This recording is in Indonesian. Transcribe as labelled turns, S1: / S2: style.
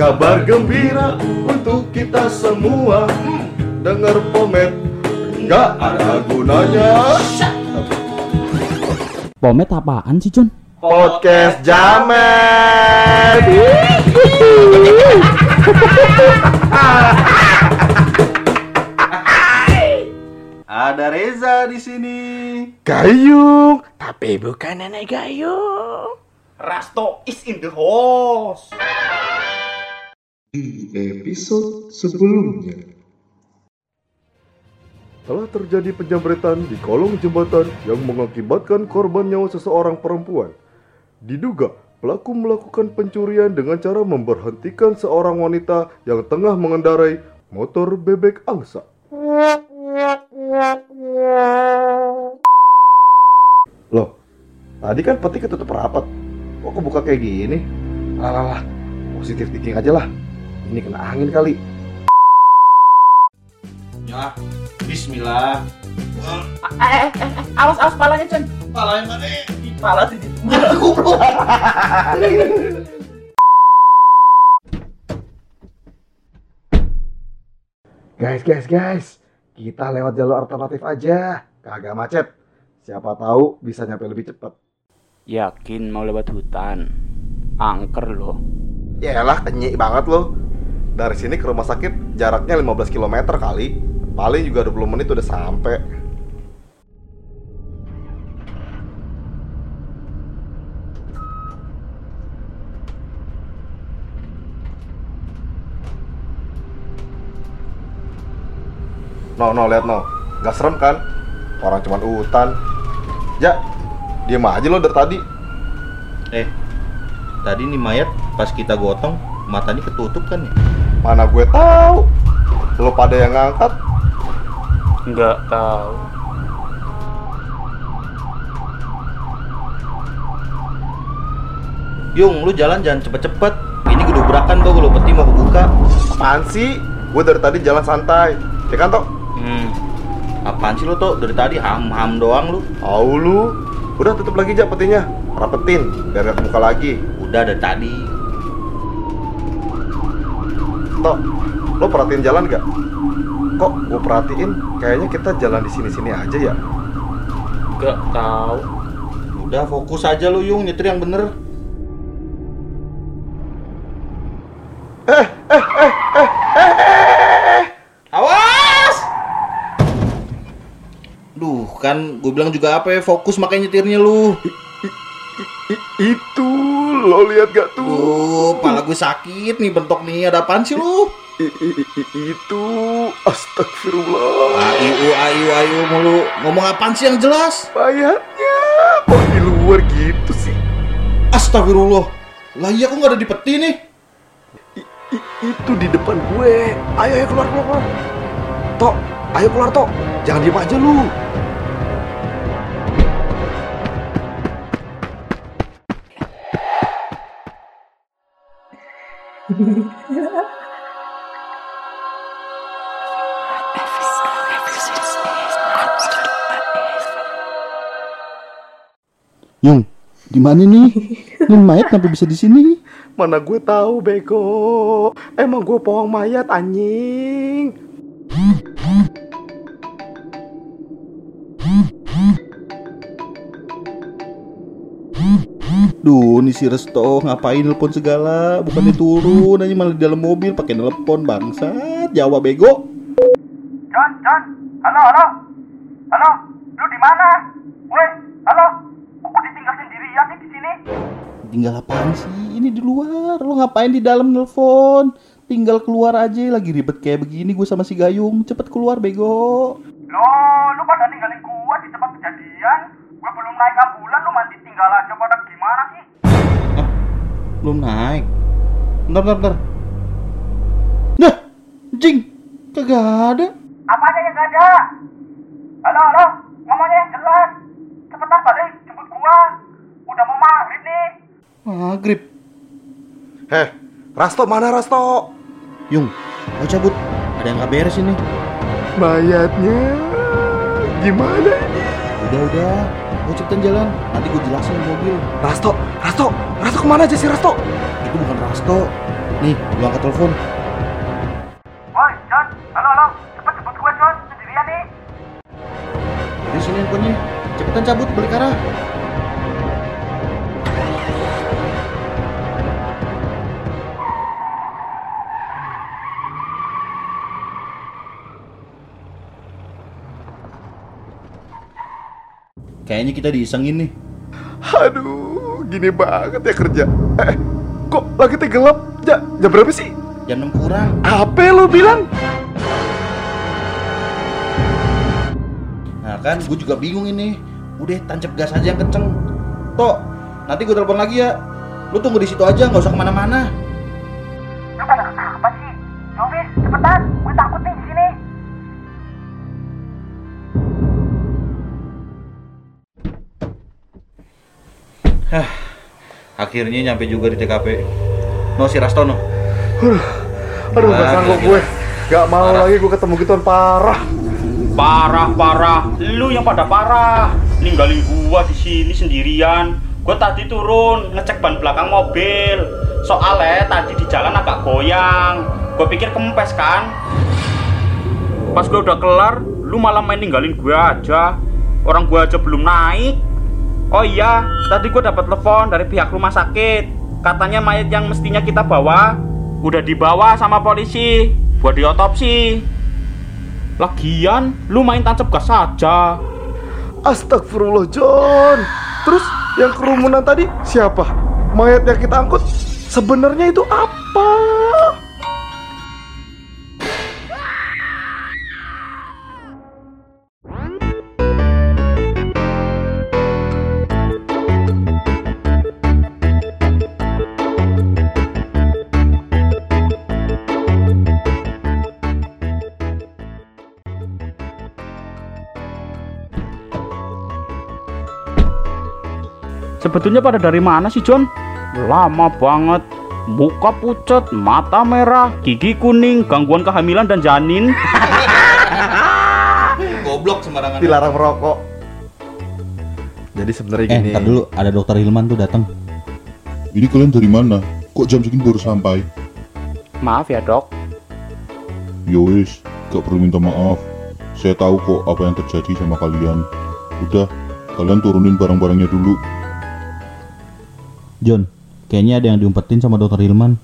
S1: Kabar gembira untuk kita semua Dengar pomet nggak ada gunanya
S2: Pomet apaan sih, John?
S1: Podcast Jamet Ada Reza di sini
S3: Gayung, tapi bukan nenek gayung.
S4: Rasto is in the house.
S1: Di episode sebelumnya telah terjadi penjamretan di kolong jembatan yang mengakibatkan korban nyawa seseorang perempuan. Diduga pelaku melakukan pencurian dengan cara memberhentikan seorang wanita yang tengah mengendarai motor bebek angsa. Loh, tadi kan peti ketutup rapat. Kok kebuka kayak gini? Alah, alah, positif thinking aja lah. Ini kena angin kali.
S4: Ya, Bismillah.
S2: Eh, eh, eh, awas, awas palanya, John.
S4: Pala yang mana?
S2: Pala sih.
S1: Guys, guys, guys, kita lewat jalur alternatif aja. Kagak macet. Siapa tahu bisa nyampe lebih cepat.
S2: Yakin mau lewat hutan? Angker loh.
S1: Yaelah, kenyik banget loh. Dari sini ke rumah sakit jaraknya 15 km kali. Paling juga 20 menit udah sampai. No, no, lihat no. Gak serem kan? Orang cuman hutan. Ya, diem aja lo dari tadi.
S4: Eh, tadi nih mayat pas kita gotong matanya ketutup kan ya?
S1: Mana gue tahu. Lo pada yang ngangkat,
S2: Nggak tahu.
S4: Yung, lu jalan jangan cepet-cepet. Ini gue dobrakan tuh, gue peti mau kebuka.
S1: apaan sih? Gue dari tadi jalan santai. Ya kan, Tok?
S4: Hmm, apaan sih lu tuh dari tadi ham-ham doang lu?
S1: Au lu. Udah tutup lagi aja petinya. Rapetin biar gak kebuka lagi.
S4: Udah dari tadi.
S1: Tok, lo perhatiin jalan gak? Kok gue perhatiin kayaknya kita jalan di sini-sini aja ya?
S2: Nggak tahu.
S4: Udah fokus aja lu Yung, nyetir yang bener. Awas! Duh, kan gue bilang juga apa ya, fokus makanya nyetirnya lu.
S1: itu lo lihat gak tuh?
S4: Duh, pala gue sakit nih bentok nih, ada apaan sih lu?
S1: I- i- i- itu astagfirullah.
S4: Ayu, ayu, ayu mulu. Ngomong apaan sih yang jelas?
S1: Bayarnya kok di luar gitu sih?
S4: Astagfirullah. Lah iya kok nggak ada di peti nih?
S1: I- i- itu di depan gue. Ayo, ayo keluar, keluar, keluar. Tok, ayo keluar, Tok. Jangan diem aja lu.
S3: Yung, di mana nih? Ini mayat kenapa bisa di sini?
S1: Mana gue tahu, bego. Emang gue pawang mayat, anjing.
S4: Duh, nih si Resto ngapain nelpon segala? Bukannya turun aja malah di dalam mobil pakai nelpon bangsat. Jawa bego.
S5: John, John, halo, halo, halo, lu di mana? Woi, halo, kok ditinggal sendirian sih di sini?
S4: Tinggal apaan sih? Ini di luar. Lo ngapain di dalam nelpon? Tinggal keluar aja lagi ribet kayak begini gue sama si Gayung. Cepet keluar bego.
S5: Loh, lu pada ninggalin gua di tempat kejadian? Gua belum naik ambulan, lu mandi tinggal aja pada gimana sih?
S4: Belum naik. Bentar, bentar, bentar. Nah, jing. Kagak ada.
S5: Apanya yang gak ada? Halo, halo, ngomongnya yang jelas. Cepetan balik, jemput gua. Udah mau maghrib nih.
S4: Maghrib.
S1: Heh, Rasto mana Rasto?
S4: Yung, mau cabut. Ada yang gak beres ini.
S1: Mayatnya gimana ini?
S4: Udah, udah. Mau cepetan jalan. Nanti gue jelasin di mobil.
S1: Rasto, Rasto, Rasto ke mana aja sih Rasto?
S4: Itu bukan Rasto. Nih, lu angkat telepon.
S5: Woi, John. Halo, halo. Cepet jemput gue, John. Sendirian nih.
S4: Di sini handphonenya. Cepetan cabut balik arah. Kayaknya kita diisengin nih.
S1: Aduh, gini banget ya kerja. Eh, kok lagi tenggelam? Ja, jam berapa sih?
S4: Jam 6 kurang.
S1: Apa lu bilang?
S4: Nah kan, gue juga bingung ini. Udah tancap gas aja yang kenceng. Tok, nanti gue telepon lagi ya. Lu tunggu di situ aja, nggak usah
S5: ke mana-mana.
S4: Akhirnya nyampe juga di TKP. No si Rastono.
S1: Aduh, gak sanggup gue. Gak mau
S4: Parah.
S1: lagi gue ketemu gituan parah.
S2: Parah, parah. Lu yang pada parah. Ninggalin gua di sini sendirian. Gua tadi turun ngecek ban belakang mobil. Soalnya tadi di jalan agak goyang. Gua pikir kempes kan. Pas gua udah kelar, lu malah main ninggalin gua aja. Orang gua aja belum naik. Oh iya, tadi gua dapat telepon dari pihak rumah sakit. Katanya mayat yang mestinya kita bawa udah dibawa sama polisi buat diotopsi. Lagian, lu main tancap gas saja.
S1: Astagfirullah, John. Terus yang kerumunan tadi siapa? Mayat yang kita angkut sebenarnya itu apa?
S2: Sebetulnya pada dari mana sih, John? Lama banget. Muka pucat, mata merah, gigi kuning, gangguan kehamilan dan janin.
S4: Goblok sembarangan.
S1: Dilarang merokok. Jadi sebenarnya
S4: Eh,
S1: gini.
S4: ntar dulu ada dokter Hilman tuh datang.
S3: Ini kalian dari mana? Kok jam segini baru sampai?
S2: Maaf ya, Dok.
S3: Yowis, gak perlu minta maaf. Saya tahu kok apa yang terjadi sama kalian. Udah, kalian turunin barang-barangnya dulu.
S4: John, kayaknya ada yang diumpetin sama dokter Hilman.